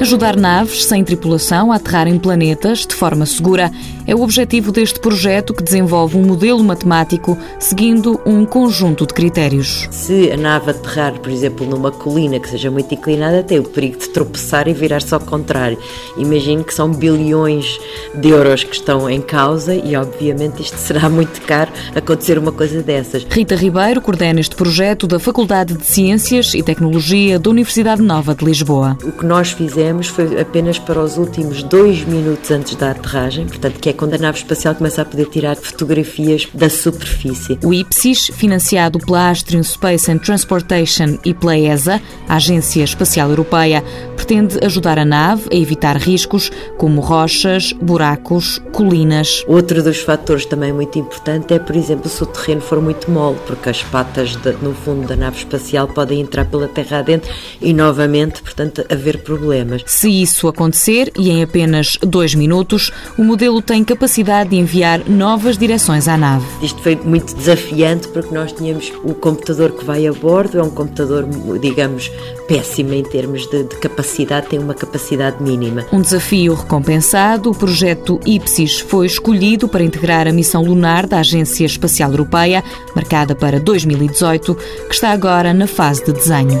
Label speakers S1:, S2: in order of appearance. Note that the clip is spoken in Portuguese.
S1: Ajudar naves sem tripulação a aterrar em planetas de forma segura é o objetivo deste projeto que desenvolve um modelo matemático seguindo um conjunto de critérios.
S2: Se a nave aterrar, por exemplo, numa colina que seja muito inclinada, tem o perigo de tropeçar e virar-se ao contrário. Imagino que são bilhões de euros que estão em causa e, obviamente, isto será muito caro acontecer uma coisa dessas.
S1: Rita Ribeiro coordena este projeto da Faculdade de Ciências e Tecnologia da Universidade Nova de Lisboa.
S2: O que nós fizemos foi apenas para os últimos dois minutos antes da aterragem, portanto, que é quando a nave espacial começa a poder tirar fotografias da superfície.
S1: O IPSIS, financiado pela Austrian Space and Transportation e pela ESA, a Agência Espacial Europeia, pretende ajudar a nave a evitar riscos como rochas, buracos, colinas.
S2: Outro dos fatores também muito importante é, por exemplo, se o terreno for muito mole, porque as patas de, no fundo da nave espacial podem entrar pela terra adentro e novamente, portanto, haver problemas.
S1: Se isso acontecer, e em apenas dois minutos, o modelo tem capacidade de enviar novas direções à nave.
S2: Isto foi muito desafiante porque nós tínhamos o computador que vai a bordo, é um computador, digamos, péssimo em termos de, de capacidade, tem uma capacidade mínima.
S1: Um desafio recompensado, o projeto IPSIS foi escolhido para integrar a missão lunar da Agência Espacial Europeia, marcada para 2018, que está agora na fase de desenho.